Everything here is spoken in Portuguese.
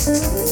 Música